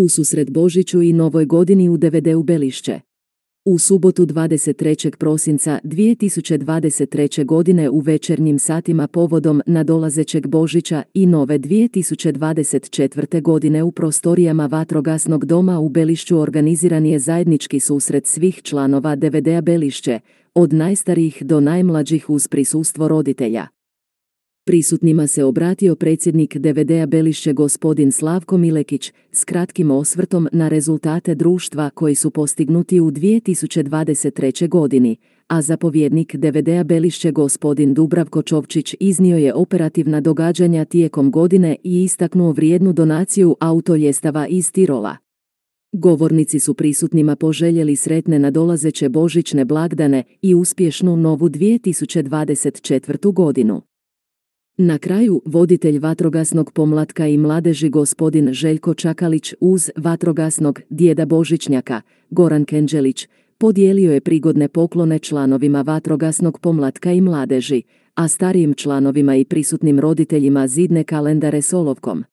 U susret Božiću i Novoj godini u DVD u Belišće. U subotu 23. prosinca 2023. godine u večernjim satima povodom nadolazećeg Božića i nove 2024. godine u prostorijama Vatrogasnog doma u Belišću organiziran je zajednički susret svih članova DVD-a Belišće, od najstarijih do najmlađih uz prisustvo roditelja. Prisutnima se obratio predsjednik DVD-a Belišće gospodin Slavko Milekić s kratkim osvrtom na rezultate društva koji su postignuti u 2023. godini, a zapovjednik DVD-a Belišće gospodin Dubravko Čovčić iznio je operativna događanja tijekom godine i istaknuo vrijednu donaciju autoljestava iz Tirola. Govornici su prisutnima poželjeli sretne nadolazeće božićne blagdane i uspješnu novu 2024. godinu. Na kraju, voditelj vatrogasnog pomlatka i mladeži gospodin Željko Čakalić uz vatrogasnog djeda Božićnjaka, Goran Kenđelić, podijelio je prigodne poklone članovima vatrogasnog pomlatka i mladeži, a starijim članovima i prisutnim roditeljima zidne kalendare s olovkom.